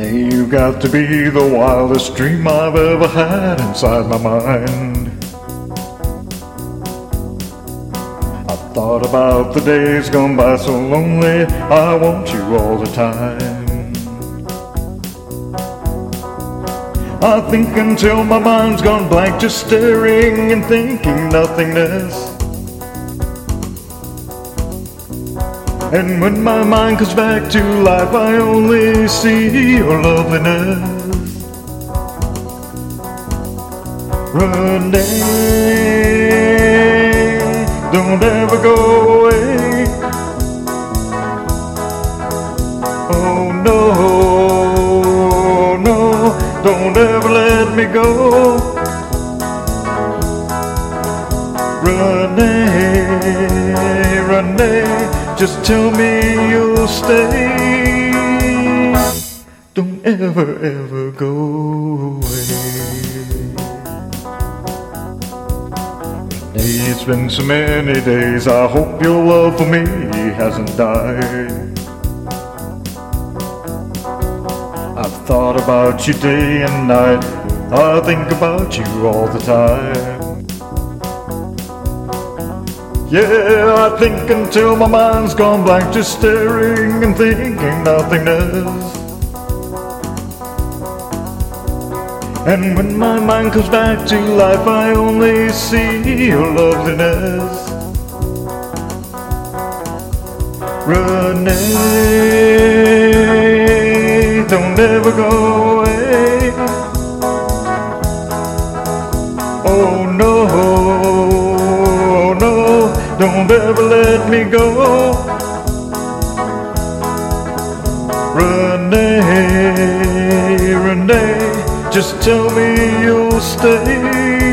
Rene, you got to be the wildest dream I've ever had inside my mind. I thought about the days gone by so lonely, I want you all the time. I think until my mind's gone blank, just staring and thinking nothingness. And when my mind comes back to life, I only see your loveliness. Rene, don't ever go away. Oh no, no, don't ever let me go. Rene, Just tell me you'll stay. Don't ever, ever go away. It's been so many days. I hope your love for me hasn't died. I've thought about you day and night. I think about you all the time. Yeah, I think until my mind's gone blank, just staring and thinking nothingness. And when my mind comes back to life, I only see your loveliness. Rene, don't ever go away. Oh no, don't ever let me go. Rene, Rene, just tell me you'll stay.